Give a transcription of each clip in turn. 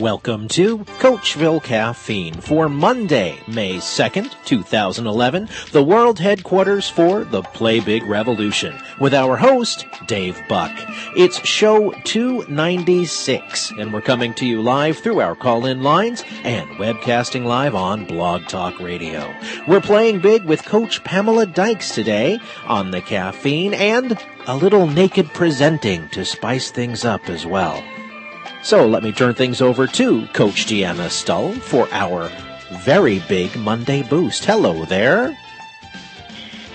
Welcome to Coachville Caffeine for Monday, May 2nd, 2011, the world headquarters for the Play Big Revolution, with our host, Dave Buck. It's show 296, and we're coming to you live through our call-in lines and webcasting live on Blog Talk Radio. We're playing big with Coach Pamela Dykes today on the caffeine and a little naked presenting to spice things up as well. So let me turn things over to Coach Deanna Stull for our very big Monday boost. Hello there.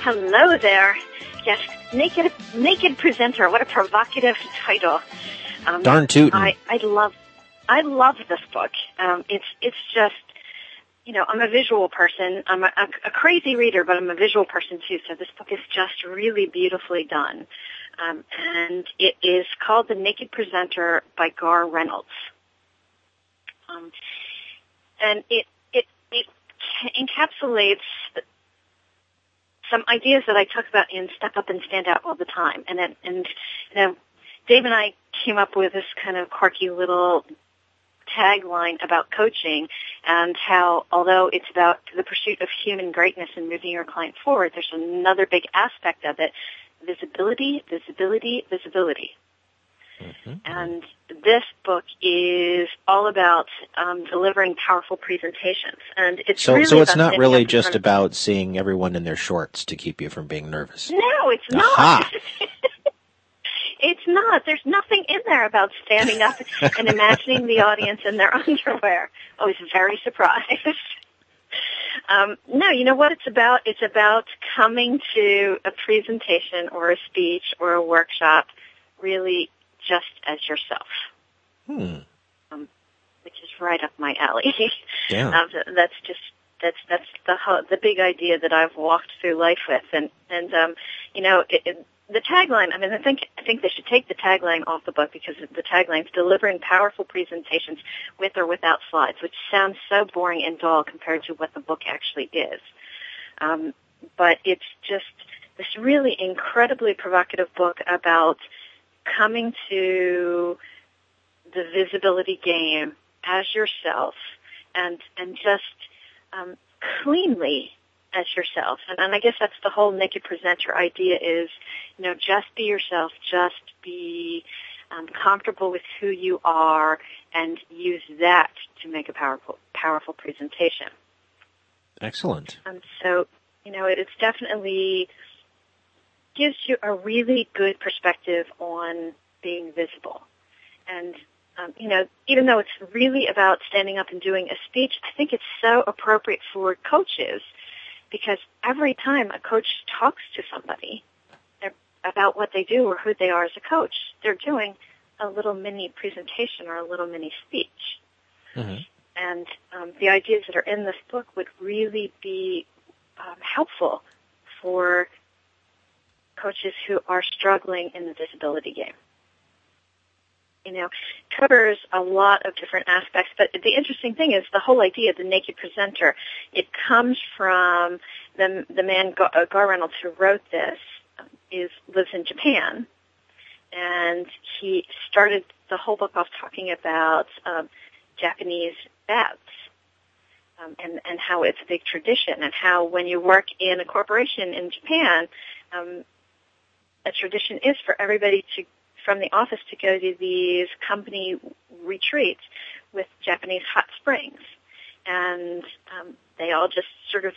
Hello there. Yes, naked naked presenter. What a provocative title. Um, Darn tootin'. I, I love I love this book. Um, it's it's just you know I'm a visual person. I'm a, a, a crazy reader, but I'm a visual person too. So this book is just really beautifully done. Um, and it is called The Naked Presenter by Garr Reynolds. Um, and it, it, it encapsulates some ideas that I talk about in Step Up and Stand Out all the time. And, and, you know, Dave and I came up with this kind of quirky little tagline about coaching and how although it's about the pursuit of human greatness and moving your client forward, there's another big aspect of it visibility, visibility, visibility. Mm-hmm. And this book is all about um, delivering powerful presentations, and it's so. Really so it's not really just about seeing everyone in their shorts to keep you from being nervous. No, it's Aha. not. it's not. There's nothing in there about standing up and imagining the audience in their underwear. I was very surprised. Um, no, you know what it's about? It's about coming to a presentation or a speech or a workshop really just as yourself. Hmm. Um, which is right up my alley. Yeah. um, that's just that's that's the the big idea that I've walked through life with, and and um, you know, it, it, the tagline, I mean, I think, I think they should take the tagline off the book because the tagline is delivering powerful presentations with or without slides, which sounds so boring and dull compared to what the book actually is. Um, but it's just this really incredibly provocative book about coming to the visibility game as yourself and, and just, um, cleanly as yourself. And, and I guess that's the whole naked presenter idea is, you know, just be yourself, just be um, comfortable with who you are and use that to make a powerful, powerful presentation. Excellent. Um, so, you know, it, it's definitely gives you a really good perspective on being visible. And um, you know, even though it's really about standing up and doing a speech, I think it's so appropriate for coaches because every time a coach talks to somebody about what they do or who they are as a coach, they're doing a little mini presentation or a little mini speech. Mm-hmm. And um, the ideas that are in this book would really be um, helpful for coaches who are struggling in the visibility game you know, covers a lot of different aspects. But the interesting thing is the whole idea of the naked presenter. It comes from the the man Garr, uh, Garr Reynolds who wrote this um, is lives in Japan, and he started the whole book off talking about um, Japanese baths. Um, and, and how it's a big tradition and how when you work in a corporation in Japan, um, a tradition is for everybody to from the office to go to these company retreats with Japanese hot springs. And um, they all just sort of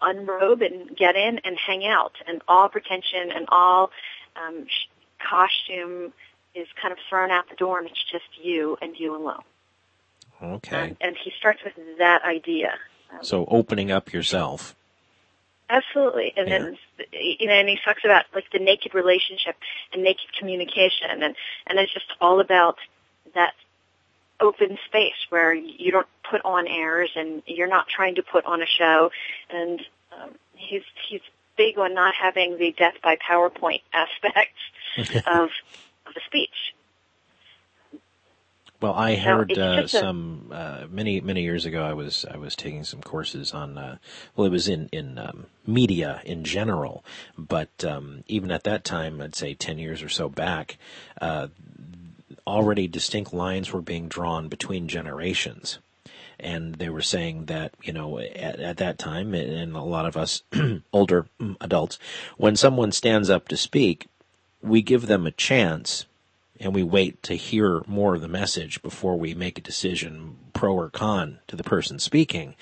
unrobe and get in and hang out. And all pretension and all um, sh- costume is kind of thrown out the door and it's just you and you alone. Okay. Um, and he starts with that idea. Um, so opening up yourself. Absolutely. And yeah. then, you know, and he talks about like the naked relationship and naked communication and, and it's just all about that open space where you don't put on airs and you're not trying to put on a show and um, he's, he's big on not having the death by PowerPoint aspect of, of a speech. Well, I heard uh, some uh, many many years ago. I was I was taking some courses on. Uh, well, it was in in um, media in general, but um, even at that time, I'd say ten years or so back, uh, already distinct lines were being drawn between generations. And they were saying that, you know, at, at that time, and a lot of us older adults, when someone stands up to speak, we give them a chance and we wait to hear more of the message before we make a decision, pro or con, to the person speaking.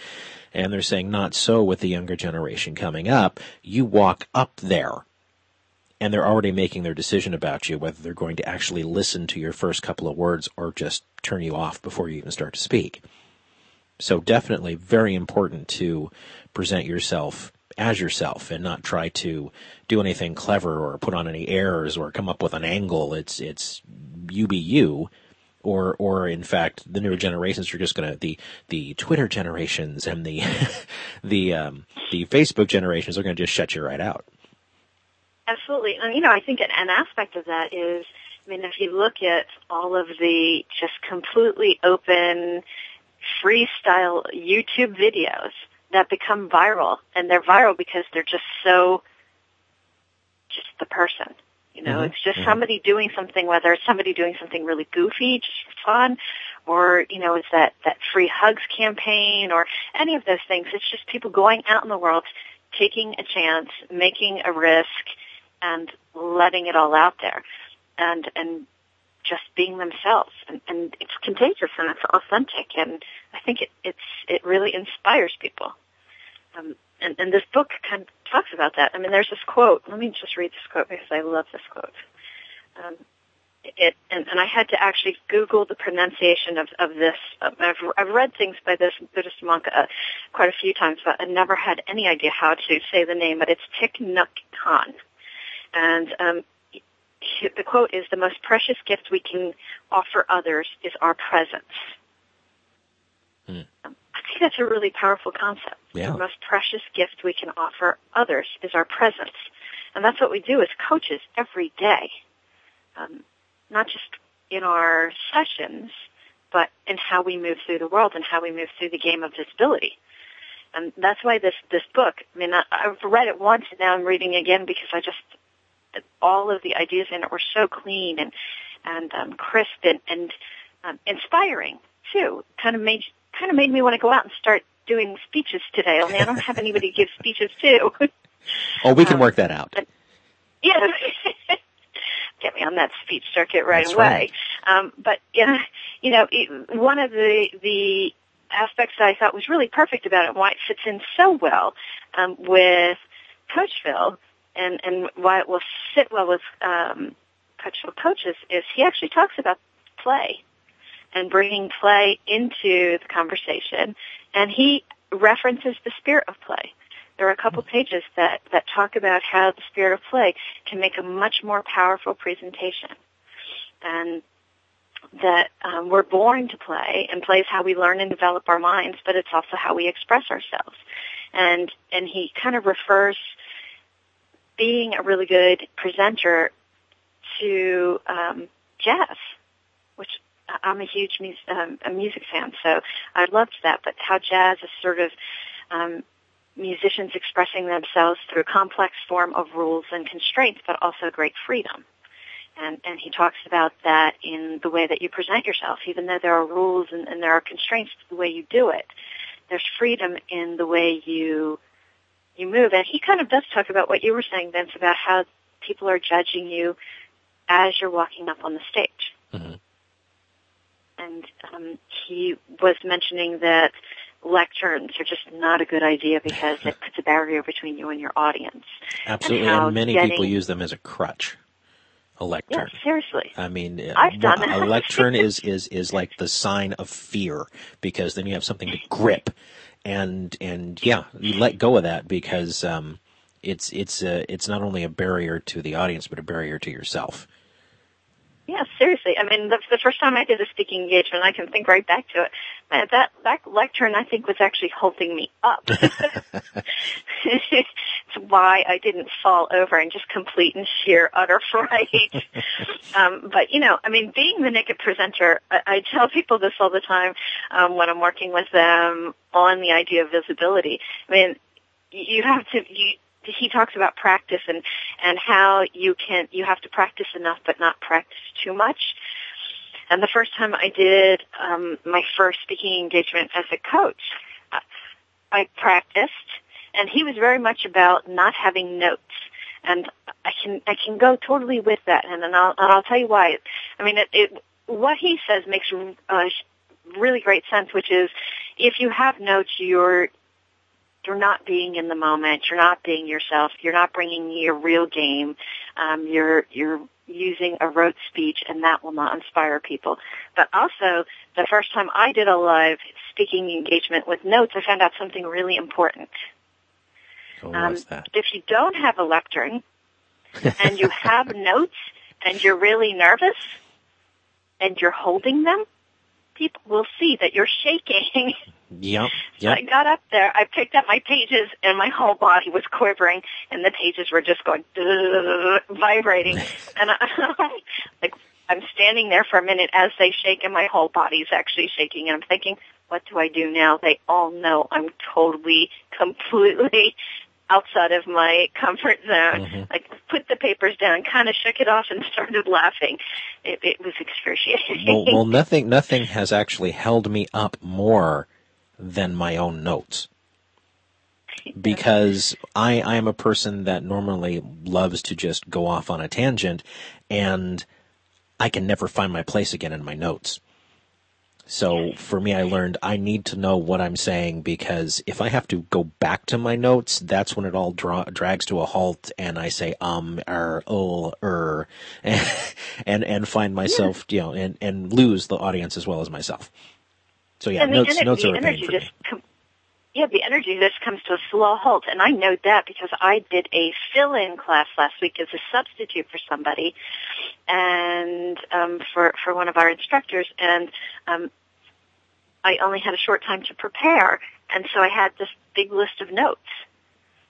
And they're saying not so with the younger generation coming up. You walk up there and they're already making their decision about you, whether they're going to actually listen to your first couple of words or just turn you off before you even start to speak. So definitely very important to present yourself as yourself and not try to do anything clever or put on any airs or come up with an angle. It's it's you be you, or or in fact the newer generations are just going to the the Twitter generations and the the um, the Facebook generations are going to just shut you right out. Absolutely, and you know I think an aspect of that is. I mean, if you look at all of the just completely open freestyle YouTube videos that become viral and they're viral because they're just so just the person. You know, mm-hmm. it's just mm-hmm. somebody doing something, whether it's somebody doing something really goofy just for fun, or, you know, it's that, that free hugs campaign or any of those things. It's just people going out in the world, taking a chance, making a risk, and letting it all out there. And, and just being themselves and, and it's contagious and it's authentic and I think it, it's, it really inspires people. Um, and, and this book kind of talks about that. I mean, there's this quote. Let me just read this quote because I love this quote. Um, it, and, and I had to actually Google the pronunciation of, of this. Um, I've, I've read things by this Buddhist monk uh, quite a few times, but I never had any idea how to say the name. But it's Thich Nhat Hanh, and um, the quote is, the most precious gift we can offer others is our presence. Hmm. I think that's a really powerful concept. Yeah. The most precious gift we can offer others is our presence. And that's what we do as coaches every day. Um, not just in our sessions, but in how we move through the world and how we move through the game of visibility. And that's why this, this book, I mean, I, I've read it once and now I'm reading again because I just all of the ideas in it were so clean and and um, crisp and, and um, inspiring too. Kind of made kind of made me want to go out and start doing speeches today. Only I don't have anybody to give speeches to. oh, we can um, work that out. But, yeah. Get me on that speech circuit right That's away. Right. Um, but yeah, you know, it, one of the the aspects that I thought was really perfect about it, and why it fits in so well um, with Coachville, and and why it will sit well with um, coaches is he actually talks about play and bringing play into the conversation, and he references the spirit of play. There are a couple pages that that talk about how the spirit of play can make a much more powerful presentation, and that um, we're born to play, and play is how we learn and develop our minds, but it's also how we express ourselves. And and he kind of refers being a really good presenter to um, jazz, which I'm a huge mus- um, a music fan, so I loved that. But how jazz is sort of um, musicians expressing themselves through a complex form of rules and constraints, but also great freedom. And, and he talks about that in the way that you present yourself, even though there are rules and, and there are constraints to the way you do it. There's freedom in the way you you move. And he kind of does talk about what you were saying, Vince, about how people are judging you as you're walking up on the stage. Mm-hmm. And um, he was mentioning that lecterns are just not a good idea because it puts a barrier between you and your audience. Absolutely, and, and many getting, people use them as a crutch. A lectern. Yeah, seriously. I mean, I've done a lectern is, is, is like the sign of fear because then you have something to grip and and yeah, you let go of that because um, it's it's a, it's not only a barrier to the audience but a barrier to yourself. Yeah, seriously. I mean, the, the first time I did a speaking engagement, I can think right back to it. Man, that that lectern I think was actually holding me up. why I didn't fall over and just complete and sheer utter fright. um, but you know, I mean, being the naked presenter, I, I tell people this all the time um, when I'm working with them on the idea of visibility. I mean, you have to you he talks about practice and and how you can you have to practice enough but not practice too much And the first time I did um, my first speaking engagement as a coach, I practiced, and he was very much about not having notes. And I can I can go totally with that, and then I'll and I'll tell you why. I mean, it, it what he says makes uh, really great sense, which is if you have notes, you're you're not being in the moment. You're not being yourself. You're not bringing your real game. Um, you're you're using a rote speech, and that will not inspire people. But also, the first time I did a live speaking engagement with notes, I found out something really important. Oh, um, that? If you don't have a lectern and you have notes and you're really nervous and you're holding them, people will see that you're shaking. Yep. yep. So I got up there, I picked up my pages, and my whole body was quivering, and the pages were just going vibrating, and I'm like I'm standing there for a minute as they shake, and my whole body's actually shaking, and I'm thinking, what do I do now? They all know I'm totally, completely outside of my comfort zone. Mm-hmm. Like put the papers down, kind of shook it off, and started laughing. It, it was excruciating. Well, well, nothing, nothing has actually held me up more than my own notes. Because I, I am a person that normally loves to just go off on a tangent and I can never find my place again in my notes. So for me, I learned I need to know what I'm saying because if I have to go back to my notes, that's when it all dra- drags to a halt and I say um, er, oh, er, and, and, find myself, yeah. you know, and, and lose the audience as well as myself. So yeah, and notes, the, notes are a pain for me. Com- yeah, the energy just comes to a slow halt, and I know that because I did a fill-in class last week as a substitute for somebody, and um, for for one of our instructors, and um, I only had a short time to prepare, and so I had this big list of notes.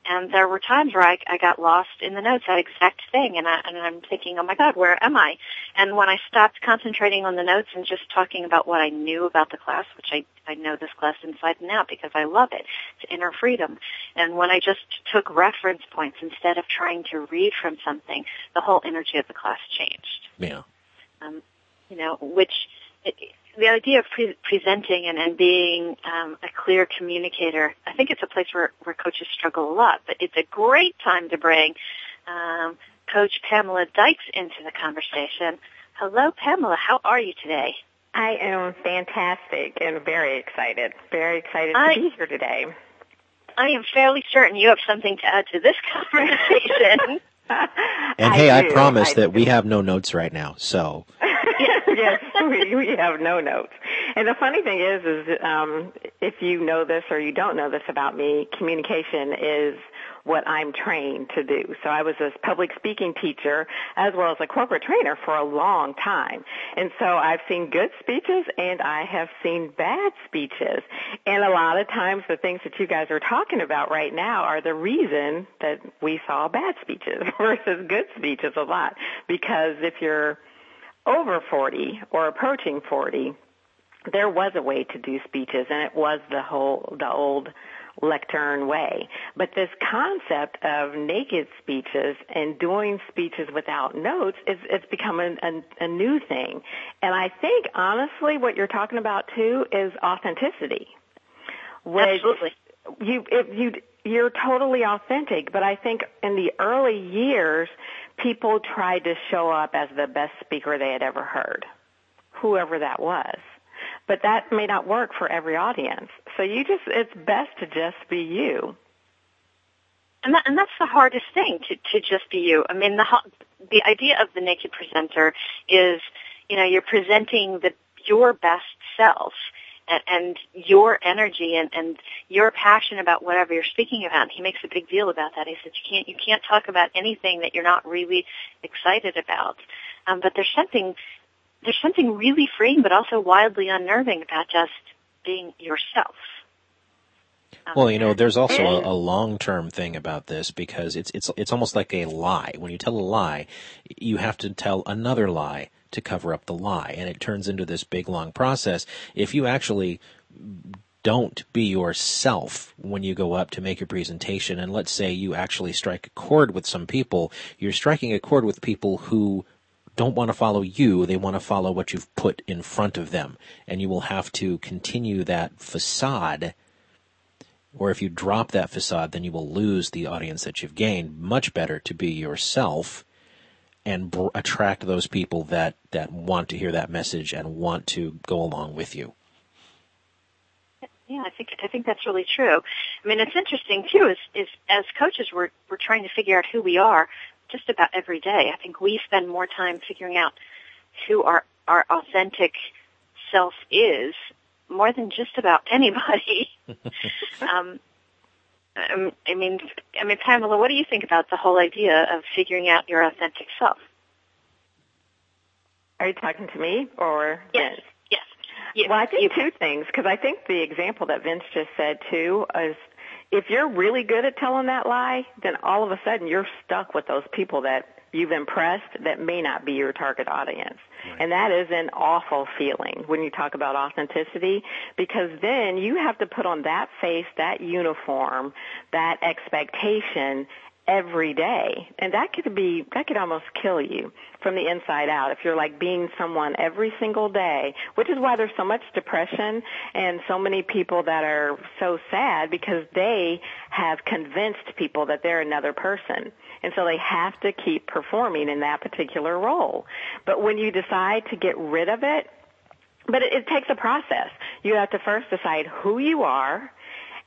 And there were times where I, I got lost in the notes, that exact thing, and, I, and I'm thinking, oh my God, where am I? And when I stopped concentrating on the notes and just talking about what I knew about the class, which I, I know this class inside and out because I love it, it's inner freedom. And when I just took reference points instead of trying to read from something, the whole energy of the class changed. Yeah. Um, you know, which it, the idea of pre- presenting and, and being um, a clear communicator, I think it's a place where, where coaches struggle a lot, but it's a great time to bring um, Coach Pamela Dykes into the conversation. Hello, Pamela. How are you today? I am fantastic and very excited. Very excited I, to be here today. I am fairly certain you have something to add to this conversation. and hey, I, I promise I that we have no notes right now, so yes, we, we have no notes. And the funny thing is, is um, if you know this or you don't know this about me, communication is what I'm trained to do. So I was a public speaking teacher as well as a corporate trainer for a long time. And so I've seen good speeches and I have seen bad speeches. And a lot of times the things that you guys are talking about right now are the reason that we saw bad speeches versus good speeches a lot. Because if you're over 40 or approaching 40, there was a way to do speeches and it was the whole, the old lectern way. But this concept of naked speeches and doing speeches without notes is it's become a, a, a new thing. And I think honestly what you're talking about too is authenticity. Which Absolutely. You, if you, you're totally authentic, but I think in the early years, people tried to show up as the best speaker they had ever heard, whoever that was. But that may not work for every audience. So you just, it's best to just be you. And, that, and that's the hardest thing to, to just be you. I mean, the, the idea of the naked presenter is, you know, you're presenting the, your best self and, and your energy and, and your passion about whatever you're speaking about. He makes a big deal about that. He says you can't you can't talk about anything that you're not really excited about. Um, but there's something there's something really freeing but also wildly unnerving about just being yourself. Um, well, you know, there's also a, a long-term thing about this because it's it's it's almost like a lie. When you tell a lie, you have to tell another lie to cover up the lie. And it turns into this big long process. If you actually don't be yourself when you go up to make your presentation, and let's say you actually strike a chord with some people, you're striking a chord with people who don't want to follow you. They want to follow what you've put in front of them. And you will have to continue that facade. Or if you drop that facade, then you will lose the audience that you've gained. Much better to be yourself and br- attract those people that, that want to hear that message and want to go along with you. Yeah, I think I think that's really true. I mean, it's interesting too. Is is as coaches, we're we're trying to figure out who we are just about every day. I think we spend more time figuring out who our our authentic self is more than just about anybody. um, um, Um, I mean, I mean, Pamela, what do you think about the whole idea of figuring out your authentic self? Are you talking to me or yes? Vince? Yes. well, I think two things because I think the example that Vince just said too is if you're really good at telling that lie, then all of a sudden you're stuck with those people that you've impressed that may not be your target audience. Right. And that is an awful feeling when you talk about authenticity because then you have to put on that face, that uniform, that expectation every day. And that could be, that could almost kill you from the inside out if you're like being someone every single day, which is why there's so much depression and so many people that are so sad because they have convinced people that they're another person. And so they have to keep performing in that particular role. But when you decide to get rid of it, but it, it takes a process. You have to first decide who you are,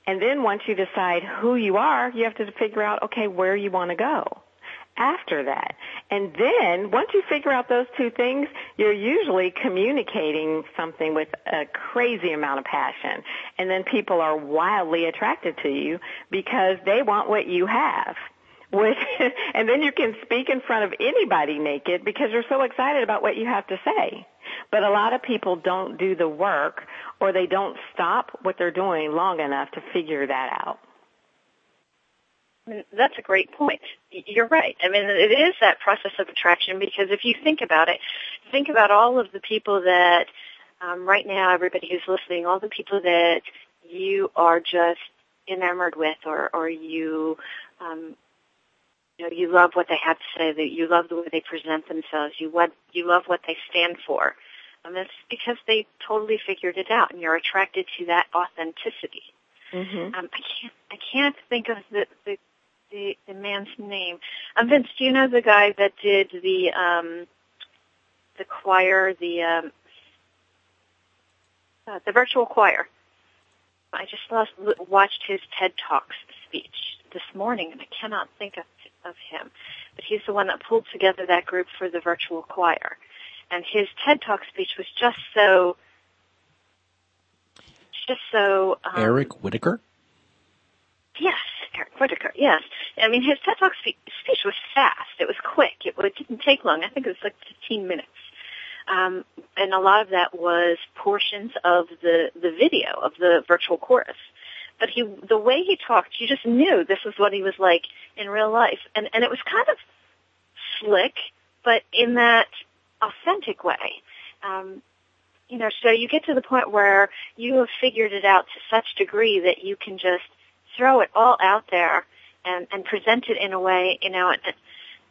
and then once you decide who you are, you have to figure out, okay, where you want to go after that. And then once you figure out those two things, you're usually communicating something with a crazy amount of passion. And then people are wildly attracted to you because they want what you have. And then you can speak in front of anybody naked because you're so excited about what you have to say. But a lot of people don't do the work or they don't stop what they're doing long enough to figure that out. That's a great point. You're right. I mean, it is that process of attraction because if you think about it, think about all of the people that um, right now, everybody who's listening, all the people that you are just enamored with, or or you, um, you know, you love what they have to say, that you love the way they present themselves, you what you love what they stand for. And that's because they totally figured it out, and you're attracted to that authenticity. Mm-hmm. Um, I can't I can't think of the the the, the man's name. Um, Vince, do you know the guy that did the um, the choir, the um, uh, the virtual choir? I just lost, watched his TED Talks speech this morning, and I cannot think of of him. But he's the one that pulled together that group for the virtual choir, and his TED Talk speech was just so, just so. Um, Eric Whitacre. Yes, Eric Whitacre. Yes, I mean his TED Talk spe- speech was fast. It was quick. It, it didn't take long. I think it was like 15 minutes. Um, and a lot of that was portions of the the video of the virtual chorus. But he, the way he talked, you just knew this was what he was like in real life, and and it was kind of slick, but in that authentic way. Um, you know, so you get to the point where you have figured it out to such degree that you can just throw it all out there and, and present it in a way, you know, and,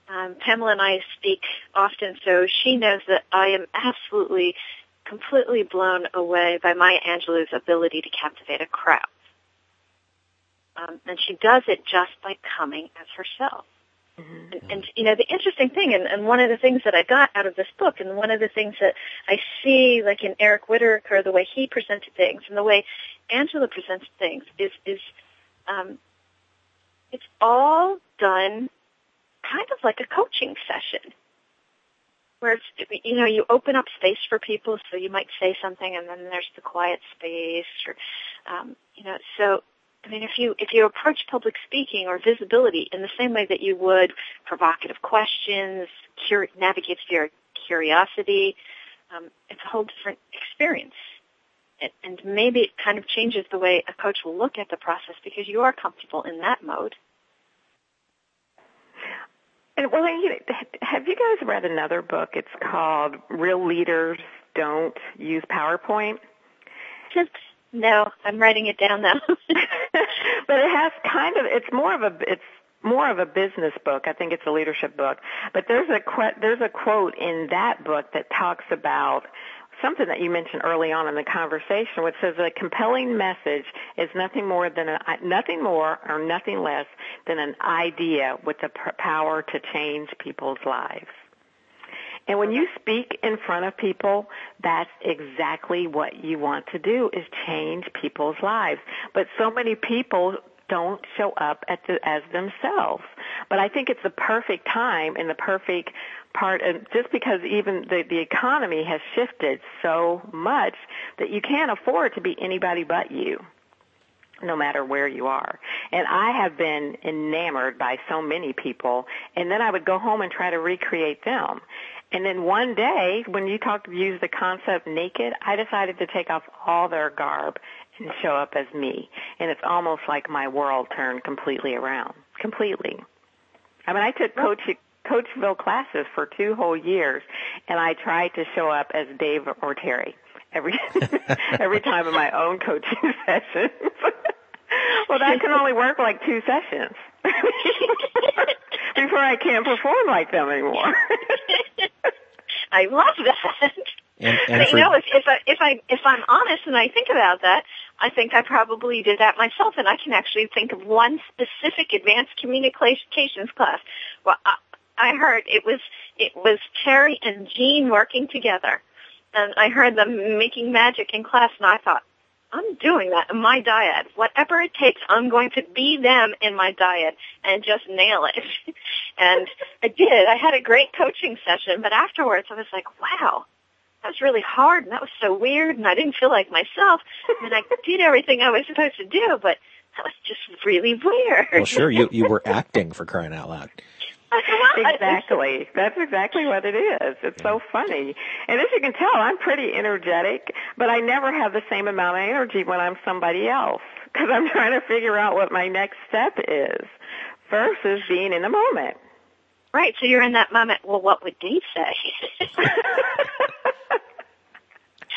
um, Pamela and I speak often, so she knows that I am absolutely, completely blown away by Maya Angelou's ability to captivate a crowd. Um, and she does it just by coming as herself. Mm-hmm. And, and, you know, the interesting thing, and, and one of the things that I got out of this book, and one of the things that I see, like in Eric Whitacre, the way he presented things, and the way Angelou presents things, is is um, it's all done kind of like a coaching session where it's, you know, you open up space for people, so you might say something and then there's the quiet space or, um, you know, so, I mean, if you, if you approach public speaking or visibility in the same way that you would provocative questions, cur- navigate your curiosity, um, it's a whole different experience and maybe it kind of changes the way a coach will look at the process because you are comfortable in that mode. And well, have you guys read another book? It's called "Real Leaders Don't Use PowerPoint." No, I'm writing it down now. but it has kind of it's more of a it's more of a business book. I think it's a leadership book. But there's a there's a quote in that book that talks about something that you mentioned early on in the conversation, which says a compelling message is nothing more than a, nothing more or nothing less than an idea with the power to change people's lives. And when you speak in front of people, that's exactly what you want to do is change people's lives. But so many people don't show up the, as themselves. But I think it's the perfect time and the perfect part of just because even the, the economy has shifted so much that you can't afford to be anybody but you no matter where you are. And I have been enamored by so many people and then I would go home and try to recreate them. And then one day, when you talked, use the concept naked, I decided to take off all their garb and show up as me. And it's almost like my world turned completely around. Completely. I mean, I took coach, Coachville classes for two whole years, and I tried to show up as Dave or Terry every every time in my own coaching sessions. well, that can only work like two sessions before I can't perform like them anymore. I love that. And, and for, you know, if, if I if I if I'm honest and I think about that, I think I probably did that myself, and I can actually think of one specific advanced communications class. Well, I, I heard it was it was Terry and Jean working together, and I heard them making magic in class, and I thought, I'm doing that in my dyad. Whatever it takes, I'm going to be them in my dyad and just nail it. and I did. I had a great coaching session, but afterwards I was like, wow, that was really hard and that was so weird and I didn't feel like myself. And I did everything I was supposed to do, but that was just really weird. Well, sure, you you were acting for crying out loud. Exactly. That's exactly what it is. It's so funny. And as you can tell, I'm pretty energetic, but I never have the same amount of energy when I'm somebody else because I'm trying to figure out what my next step is versus being in the moment. Right. So you're in that moment. Well, what would Dave say?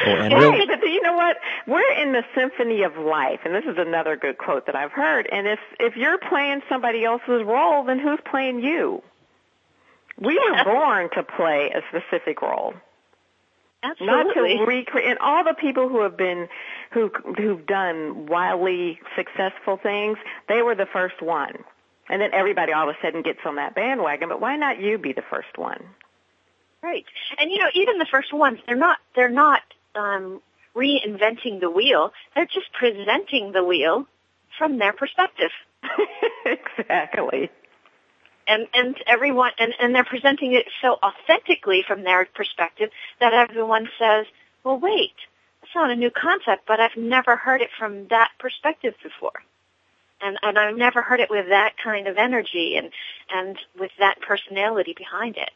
Well, and Hey, real, but you know what? We're in the symphony of life, and this is another good quote that I've heard. And if if you're playing somebody else's role, then who's playing you? We were born to play a specific role, not to recreate. And all the people who have been who who've done wildly successful things, they were the first one. And then everybody all of a sudden gets on that bandwagon. But why not you be the first one? Right. And you know, even the first ones, they're not they're not um reinventing the wheel. They're just presenting the wheel from their perspective. exactly. And and everyone and, and they're presenting it so authentically from their perspective that everyone says, Well wait, that's not a new concept, but I've never heard it from that perspective before. And and I've never heard it with that kind of energy and and with that personality behind it.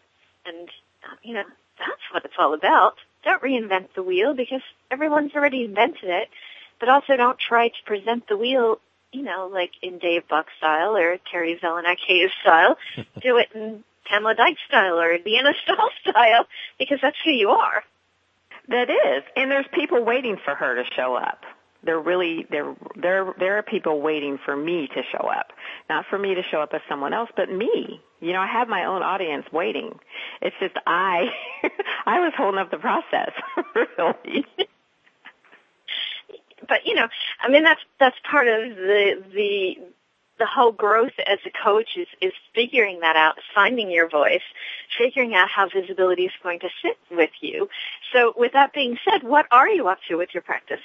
And um, you know, that's what it's all about. Don't reinvent the wheel because everyone's already invented it, but also don't try to present the wheel, you know, like in Dave Buck style or Terry Zelenak style. Do it in Pamela Dyke style or Deanna Stahl style because that's who you are. That is, and there's people waiting for her to show up. There really there there there are people waiting for me to show up, not for me to show up as someone else, but me. You know, I have my own audience waiting. It's just I I was holding up the process, really. But you know, I mean that's that's part of the the the whole growth as a coach is, is figuring that out, finding your voice, figuring out how visibility is going to sit with you. So with that being said, what are you up to with your practice?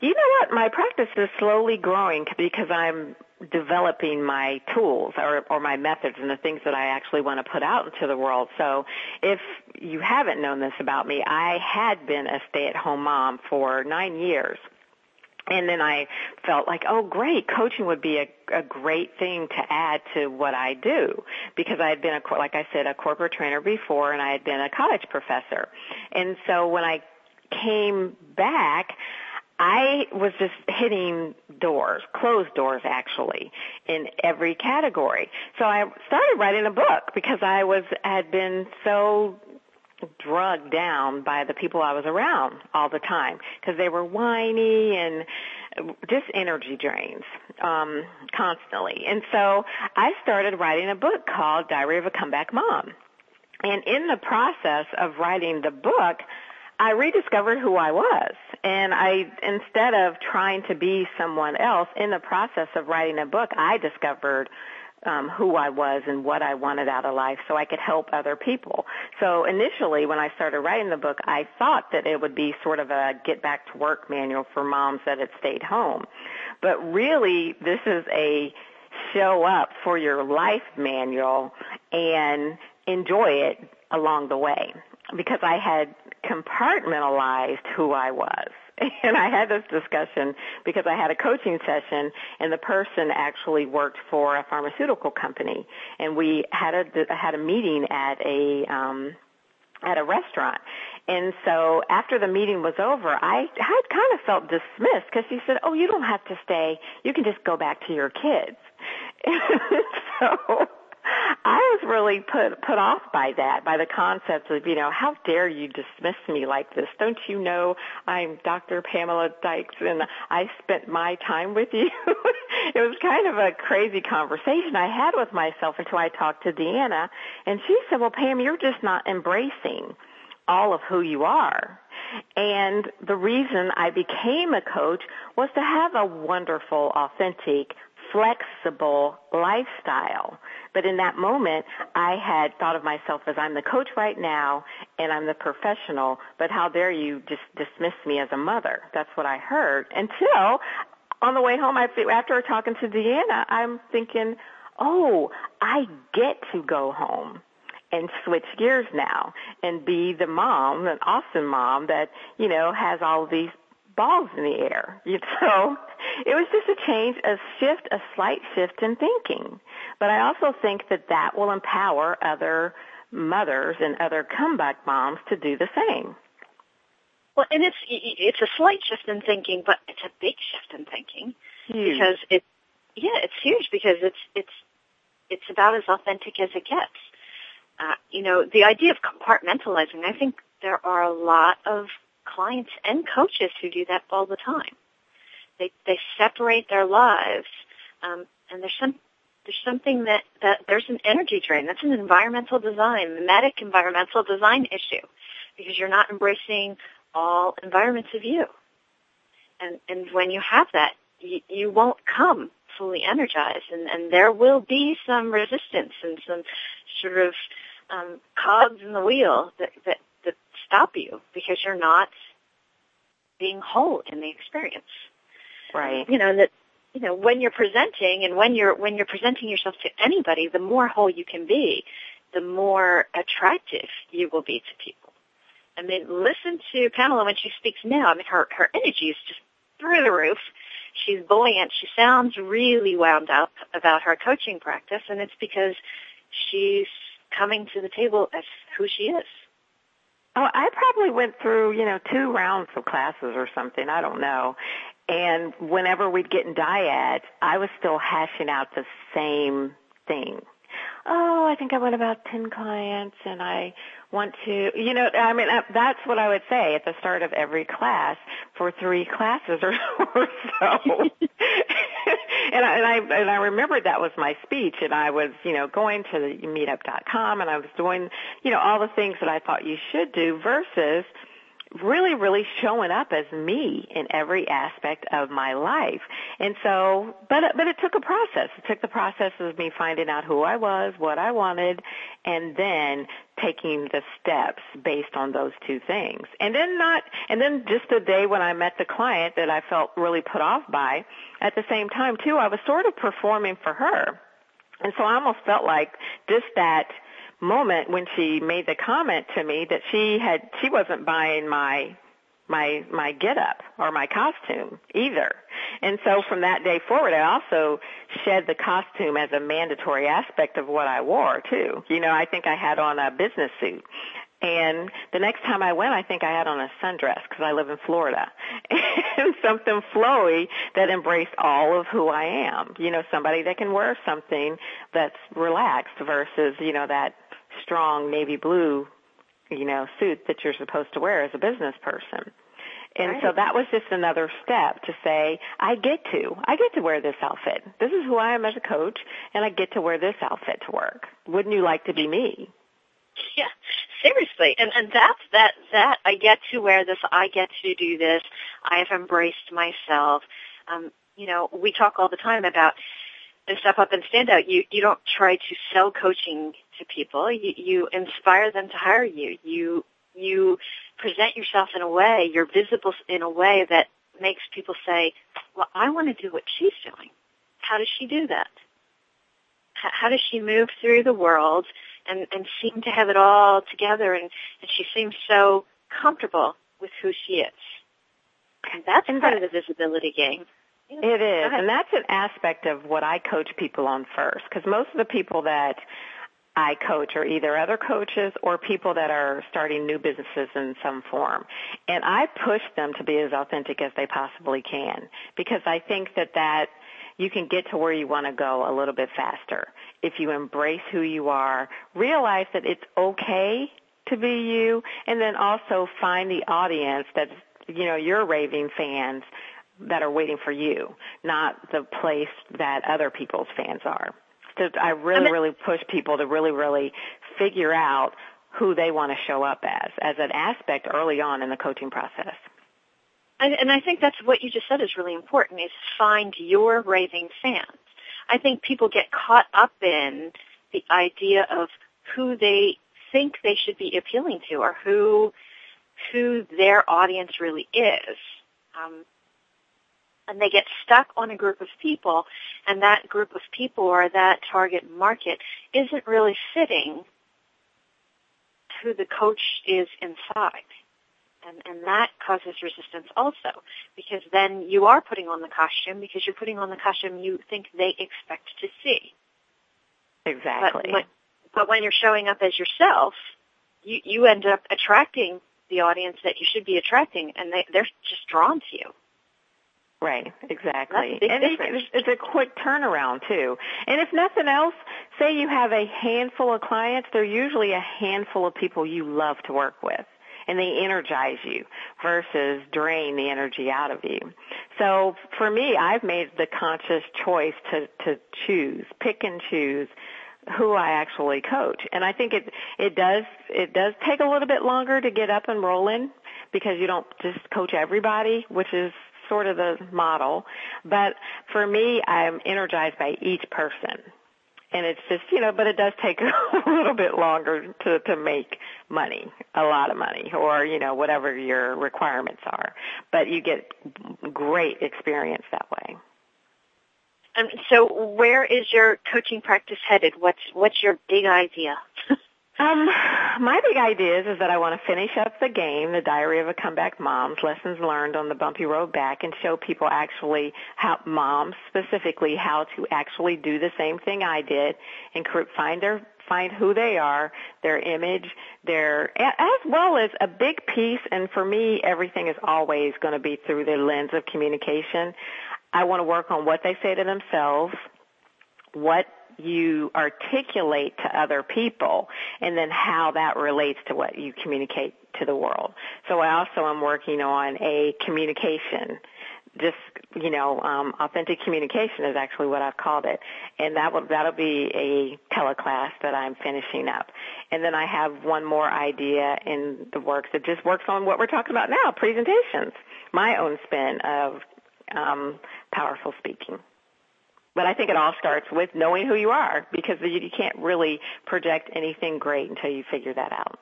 You know what? My practice is slowly growing because I'm developing my tools or, or my methods and the things that I actually want to put out into the world. So if you haven't known this about me, I had been a stay-at-home mom for nine years. And then I felt like, oh great, coaching would be a, a great thing to add to what I do because I had been a, like I said, a corporate trainer before and I had been a college professor. And so when I came back, I was just hitting doors, closed doors actually, in every category. So I started writing a book because I was, had been so drugged down by the people I was around all the time because they were whiny and just energy drains um, constantly. And so I started writing a book called Diary of a Comeback Mom. And in the process of writing the book, I rediscovered who I was. And I, instead of trying to be someone else, in the process of writing a book, I discovered um, who I was and what I wanted out of life so I could help other people. So initially when I started writing the book, I thought that it would be sort of a get back to work manual for moms that had stayed home. But really this is a show up for your life manual and enjoy it along the way because I had compartmentalized who I was. And I had this discussion because I had a coaching session and the person actually worked for a pharmaceutical company and we had a had a meeting at a um at a restaurant. And so after the meeting was over, I had kind of felt dismissed because she said, "Oh, you don't have to stay. You can just go back to your kids." so I was really put put off by that, by the concept of, you know, how dare you dismiss me like this? Don't you know I'm Dr. Pamela Dykes and I spent my time with you? it was kind of a crazy conversation I had with myself until I talked to Deanna and she said, well, Pam, you're just not embracing all of who you are. And the reason I became a coach was to have a wonderful, authentic, flexible lifestyle. But in that moment, I had thought of myself as I'm the coach right now and I'm the professional, but how dare you just dismiss me as a mother? That's what I heard until on the way home, after talking to Deanna, I'm thinking, oh, I get to go home and switch gears now and be the mom, an awesome mom that, you know, has all these balls in the air. So it was just a change, a shift, a slight shift in thinking. But I also think that that will empower other mothers and other comeback moms to do the same. Well, and it's it's a slight shift in thinking, but it's a big shift in thinking huge. because it yeah, it's huge because it's it's it's about as authentic as it gets. Uh, you know, the idea of compartmentalizing, I think there are a lot of clients and coaches who do that all the time. They they separate their lives, um, and there's some there's something that that there's an energy drain. That's an environmental design, mimetic environmental design issue, because you're not embracing all environments of you. And and when you have that, you, you won't come fully energized, and and there will be some resistance and some sort of um, cogs in the wheel that that because you're not being whole in the experience. Right. You know that you know when you're presenting and when you're when you're presenting yourself to anybody, the more whole you can be, the more attractive you will be to people. I mean, listen to Pamela when she speaks now. I mean, her her energy is just through the roof. She's buoyant. She sounds really wound up about her coaching practice, and it's because she's coming to the table as who she is. Oh, I probably went through, you know, two rounds of classes or something. I don't know. And whenever we'd get in dyad, I was still hashing out the same thing. Oh, I think I went about 10 clients and I want to, you know, I mean, uh, that's what I would say at the start of every class for three classes or, or so. and I, and I and I remembered that was my speech, and I was you know going to the meetup.com, and I was doing you know all the things that I thought you should do versus really, really showing up as me in every aspect of my life. And so, but, but it took a process. It took the process of me finding out who I was, what I wanted, and then taking the steps based on those two things. And then not, and then just the day when I met the client that I felt really put off by, at the same time too, I was sort of performing for her. And so I almost felt like just that moment when she made the comment to me that she had she wasn't buying my my my get up or my costume either. And so from that day forward I also shed the costume as a mandatory aspect of what I wore too. You know, I think I had on a business suit. And the next time I went, I think I had on a sundress because I live in Florida. and something flowy that embraced all of who I am. You know, somebody that can wear something that's relaxed versus, you know, that strong navy blue, you know, suit that you're supposed to wear as a business person. And right. so that was just another step to say, I get to, I get to wear this outfit. This is who I am as a coach, and I get to wear this outfit to work. Wouldn't you like to be me? Yeah, seriously, and and that's that that I get to wear this. I get to do this. I have embraced myself. Um, you know, we talk all the time about the step up and stand out. You you don't try to sell coaching to people. You you inspire them to hire you. You you present yourself in a way, you're visible in a way that makes people say, well, I want to do what she's doing. How does she do that? How does she move through the world and, and seem to have it all together and, and she seems so comfortable with who she is? And that's and part that, of the visibility game. It is, and that's an aspect of what I coach people on first, because most of the people that I coach are either other coaches or people that are starting new businesses in some form. And I push them to be as authentic as they possibly can because I think that that you can get to where you want to go a little bit faster. If you embrace who you are, realize that it's okay to be you, and then also find the audience that's, you know, your raving fans that are waiting for you, not the place that other people's fans are to, I really, really push people to really, really figure out who they want to show up as, as an aspect early on in the coaching process. And, and I think that's what you just said is really important is find your raving fans. I think people get caught up in the idea of who they think they should be appealing to or who who their audience really is. Um, and they get stuck on a group of people and that group of people or that target market isn't really fitting who the coach is inside. And, and that causes resistance also because then you are putting on the costume because you're putting on the costume you think they expect to see. Exactly. But, but, but when you're showing up as yourself, you, you end up attracting the audience that you should be attracting and they, they're just drawn to you. Right, exactly. and it's, it's a quick turnaround too. And if nothing else, say you have a handful of clients, they're usually a handful of people you love to work with and they energize you versus drain the energy out of you. So for me, I've made the conscious choice to, to choose, pick and choose who I actually coach. And I think it, it does, it does take a little bit longer to get up and rolling because you don't just coach everybody, which is sort of the model. But for me, I'm energized by each person. And it's just, you know, but it does take a little bit longer to, to make money, a lot of money, or, you know, whatever your requirements are. But you get great experience that way. Um, so where is your coaching practice headed? What's, what's your big idea? Um, my big idea is, is that I want to finish up the game, the Diary of a Comeback Mom's lessons learned on the bumpy road back, and show people actually how moms specifically how to actually do the same thing I did and find their find who they are, their image, their as well as a big piece. And for me, everything is always going to be through the lens of communication. I want to work on what they say to themselves, what you articulate to other people and then how that relates to what you communicate to the world. So I also am working on a communication just you know um, authentic communication is actually what I've called it, and that will that'll be a teleclass that I'm finishing up, and then I have one more idea in the works that just works on what we're talking about now, presentations, my own spin of um, powerful speaking. But I think it all starts with knowing who you are because you can't really project anything great until you figure that out.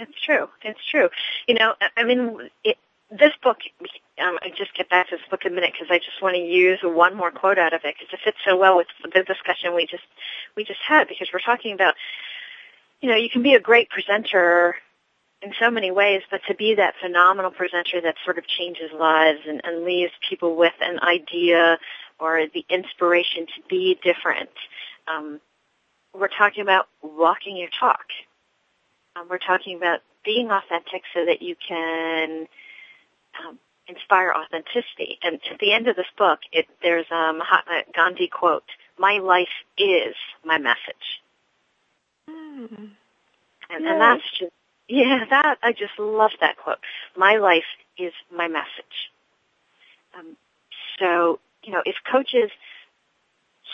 It's true. It's true. You know, I mean, it, this book, um, I just get back to this book in a minute because I just want to use one more quote out of it because it fits so well with the discussion we just we just had because we're talking about, you know, you can be a great presenter in so many ways, but to be that phenomenal presenter that sort of changes lives and, and leaves people with an idea or the inspiration to be different. Um, we're talking about walking your talk. Um, we're talking about being authentic so that you can um, inspire authenticity. And at the end of this book, it, there's a Mahatma Gandhi quote, my life is my message. Mm. And, and that's just, yeah, that, I just love that quote. My life is my message. Um, so, you know, if coaches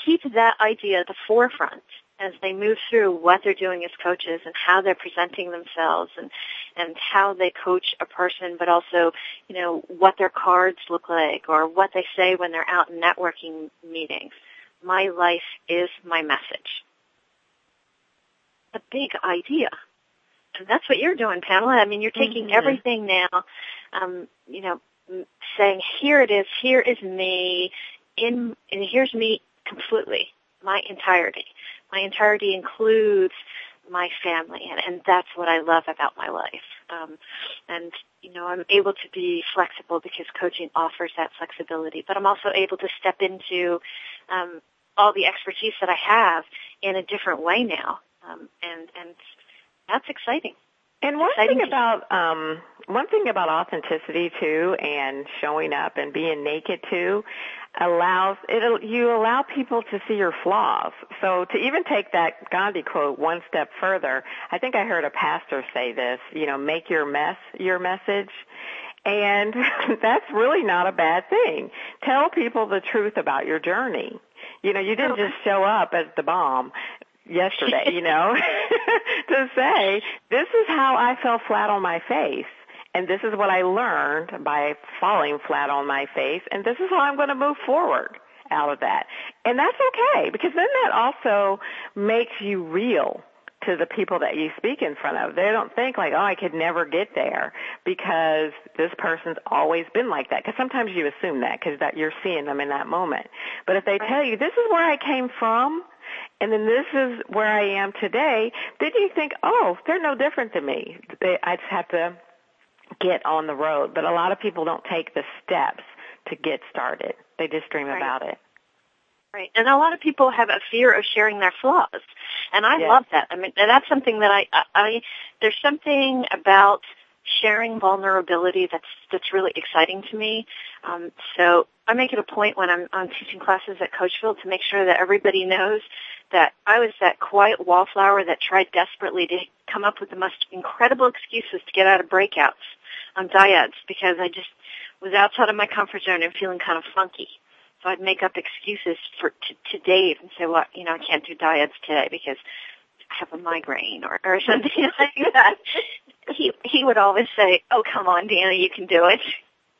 keep that idea at the forefront as they move through what they're doing as coaches and how they're presenting themselves and and how they coach a person but also you know what their cards look like or what they say when they're out in networking meetings my life is my message. A big idea. And that's what you're doing pamela. I mean you're taking mm-hmm. everything now. Um you know saying here it is here is me in and here's me completely my entirety my entirety includes my family, and, and that's what I love about my life. Um, and you know, I'm able to be flexible because coaching offers that flexibility, but I'm also able to step into um, all the expertise that I have in a different way now, um, and and that's exciting. And one thing about um, one thing about authenticity too, and showing up and being naked too, allows it you allow people to see your flaws. So to even take that Gandhi quote one step further, I think I heard a pastor say this. You know, make your mess your message. And that's really not a bad thing. Tell people the truth about your journey. You know, you didn't just show up as the bomb yesterday, you know, to say, this is how I fell flat on my face. And this is what I learned by falling flat on my face. And this is how I'm going to move forward out of that. And that's okay because then that also makes you real to the people that you speak in front of. They don't think like, oh, I could never get there because this person's always been like that. Because sometimes you assume that because that you're seeing them in that moment. But if they tell you, this is where I came from, and then this is where I am today, then you think, oh, they're no different than me. They, I just have to get on the road. But a lot of people don't take the steps to get started. They just dream right. about it. Right. And a lot of people have a fear of sharing their flaws. And I yes. love that. I mean, that's something that I, I, there's something about sharing vulnerability that's, that's really exciting to me. Um, so I make it a point when I'm, I'm teaching classes at Coachville to make sure that everybody knows that I was that quiet wallflower that tried desperately to come up with the most incredible excuses to get out of breakouts on dyads because I just was outside of my comfort zone and feeling kind of funky. So I'd make up excuses for to, to Dave and say, "Well, you know, I can't do dyads today because I have a migraine or, or something like that." He he would always say, "Oh, come on, Dana, you can do it."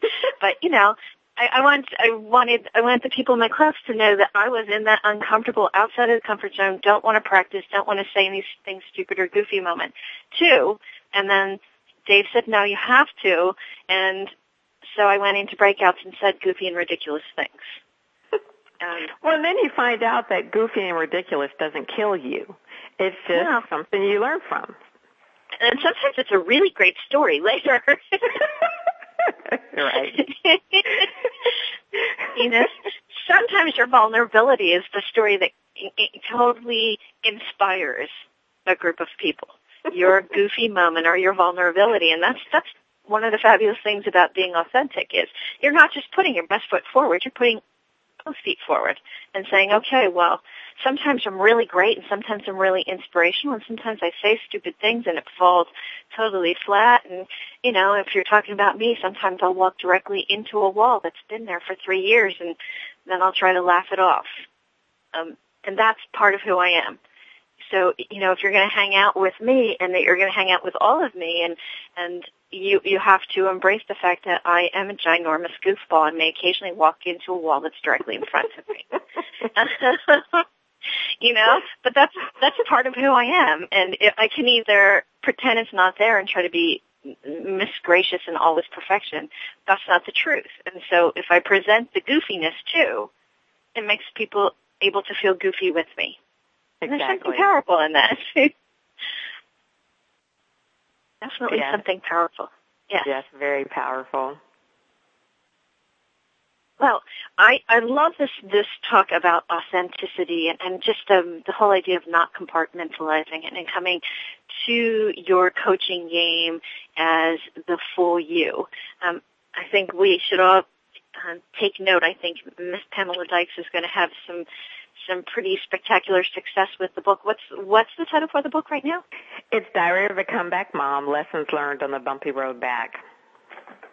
but you know, I, I want I wanted I wanted the people in my class to know that I was in that uncomfortable outside of the comfort zone, don't want to practice, don't want to say anything stupid or goofy moment. Two, and then Dave said, No, you have to and so I went into breakouts and said goofy and ridiculous things. Um, well, and then you find out that goofy and ridiculous doesn't kill you. It's just yeah. something you learn from. And sometimes it's a really great story later. right. you know, sometimes your vulnerability is the story that totally inspires a group of people. Your goofy moment or your vulnerability, and that's that's one of the fabulous things about being authentic is you're not just putting your best foot forward, you're putting both feet forward and saying, okay, well, sometimes I'm really great and sometimes I'm really inspirational and sometimes I say stupid things and it falls totally flat. And you know if you're talking about me sometimes I'll walk directly into a wall that's been there for 3 years and then I'll try to laugh it off. Um and that's part of who I am. So you know if you're going to hang out with me and that you're going to hang out with all of me and and you you have to embrace the fact that I am a ginormous goofball and may occasionally walk into a wall that's directly in front of me. you know, but that's that's a part of who I am, and it, I can either pretend it's not there and try to be Miss Gracious and all this perfection. That's not the truth. And so, if I present the goofiness too, it makes people able to feel goofy with me. Exactly. And there's something powerful in that. Definitely yes. something powerful. Yes. Yes, very powerful. Well, I, I love this this talk about authenticity and, and just um, the whole idea of not compartmentalizing and, and coming to your coaching game as the full you. Um, I think we should all uh, take note. I think Miss Pamela Dykes is going to have some some pretty spectacular success with the book. What's what's the title for the book right now? It's Diary of a Comeback Mom: Lessons Learned on the Bumpy Road Back.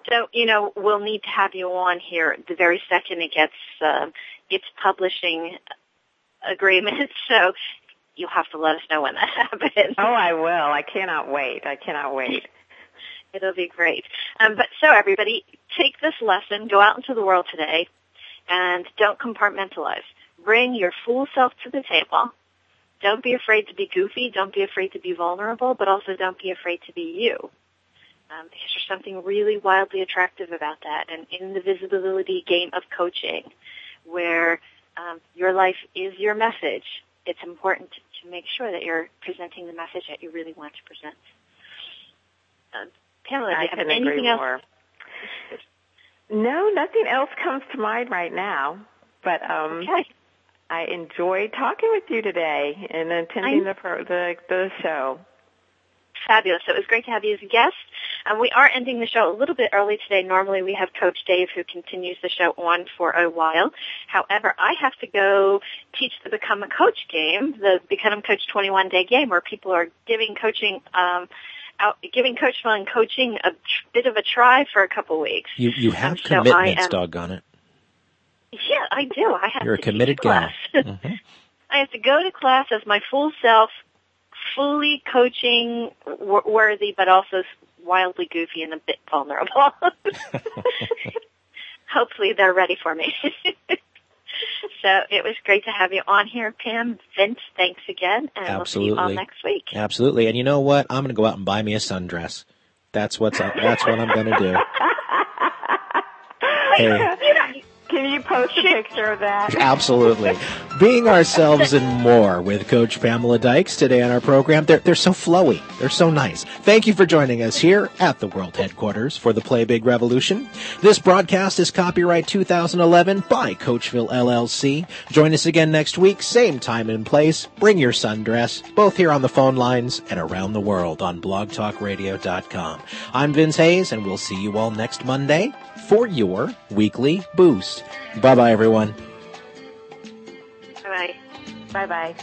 So, you know, we'll need to have you on here the very second it gets uh, its publishing agreement. So you'll have to let us know when that happens. Oh, I will. I cannot wait. I cannot wait. It'll be great. Um, but so everybody, take this lesson, go out into the world today, and don't compartmentalize. Bring your full self to the table. Don't be afraid to be goofy. Don't be afraid to be vulnerable, but also don't be afraid to be you. Um, because there's something really wildly attractive about that. And in the visibility game of coaching, where um, your life is your message, it's important to, make sure that you're presenting the message that you really want to present. Um, Pamela, do you have anything else? more. No, nothing else comes to mind right now. But um, Okay. I enjoyed talking with you today and attending the, pro- the the show. Fabulous. It was great to have you as a guest. Um, we are ending the show a little bit early today. Normally we have Coach Dave who continues the show on for a while. However, I have to go teach the Become a Coach game, the Become a Coach 21 day game where people are giving coaching, um, out, giving coach and coaching a tr- bit of a try for a couple weeks. You you have Um, so commitments, am- doggone it. Yeah, I do. I have You're a committed class. Mhm. I have to go to class as my full self, fully coaching w- worthy, but also wildly goofy and a bit vulnerable. Hopefully they're ready for me. so it was great to have you on here, Pam. Vince, thanks again, and we'll see you all next week. Absolutely. And you know what? I'm going to go out and buy me a sundress. That's what's up. That's what I'm going to do. Hey. Can you post a picture of that? Absolutely. Being ourselves and more with Coach Pamela Dykes today on our program. They're, they're so flowy. They're so nice. Thank you for joining us here at the World Headquarters for the Play Big Revolution. This broadcast is copyright 2011 by Coachville LLC. Join us again next week, same time and place. Bring your sundress, both here on the phone lines and around the world on blogtalkradio.com. I'm Vince Hayes and we'll see you all next Monday for your weekly boost. Bye bye everyone. Bye. Bye bye.